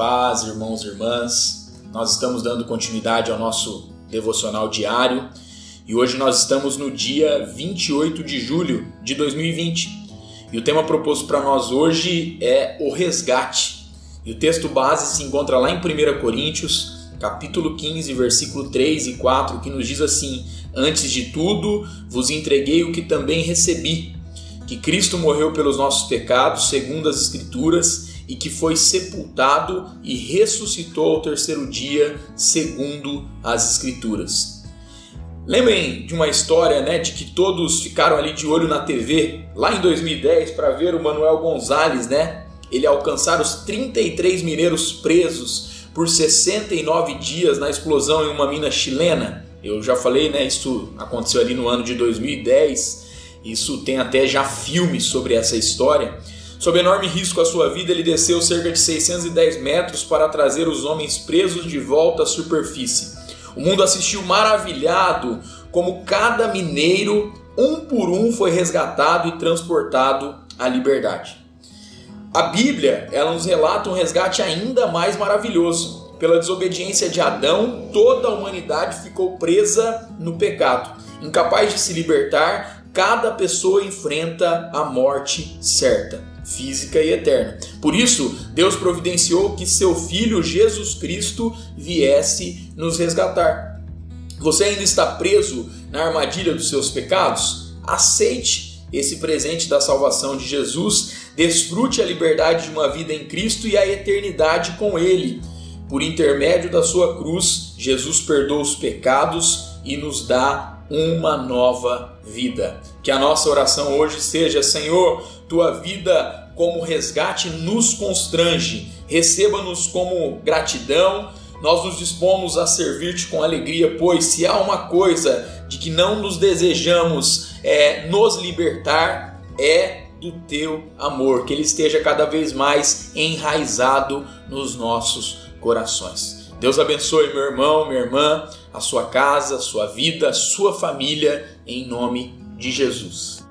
paz, irmãos e irmãs. Nós estamos dando continuidade ao nosso devocional diário e hoje nós estamos no dia 28 de julho de 2020. E o tema proposto para nós hoje é o resgate. E o texto base se encontra lá em 1 Coríntios, capítulo 15, versículo 3 e 4, que nos diz assim: Antes de tudo, vos entreguei o que também recebi, que Cristo morreu pelos nossos pecados, segundo as Escrituras, e que foi sepultado e ressuscitou ao terceiro dia, segundo as Escrituras. Lembrem de uma história, né, de que todos ficaram ali de olho na TV lá em 2010 para ver o Manuel Gonzalez, né? Ele alcançar os 33 mineiros presos por 69 dias na explosão em uma mina chilena. Eu já falei, né, isso aconteceu ali no ano de 2010. Isso tem até já filme sobre essa história. Sob enorme risco à sua vida, ele desceu cerca de 610 metros para trazer os homens presos de volta à superfície. O mundo assistiu maravilhado como cada mineiro, um por um, foi resgatado e transportado à liberdade. A Bíblia, ela nos relata um resgate ainda mais maravilhoso. Pela desobediência de Adão, toda a humanidade ficou presa no pecado. Incapaz de se libertar, cada pessoa enfrenta a morte certa física e eterna. Por isso, Deus providenciou que seu filho Jesus Cristo viesse nos resgatar. Você ainda está preso na armadilha dos seus pecados? Aceite esse presente da salvação de Jesus, desfrute a liberdade de uma vida em Cristo e a eternidade com Ele. Por intermédio da sua cruz, Jesus perdoa os pecados e nos dá uma nova vida. Que a nossa oração hoje seja: Senhor, tua vida como resgate nos constrange, receba-nos como gratidão. Nós nos dispomos a servir-te com alegria, pois se há uma coisa de que não nos desejamos é, nos libertar, é do teu amor, que ele esteja cada vez mais enraizado nos nossos corações. Deus abençoe meu irmão, minha irmã, a sua casa, a sua vida, a sua família, em nome de Jesus.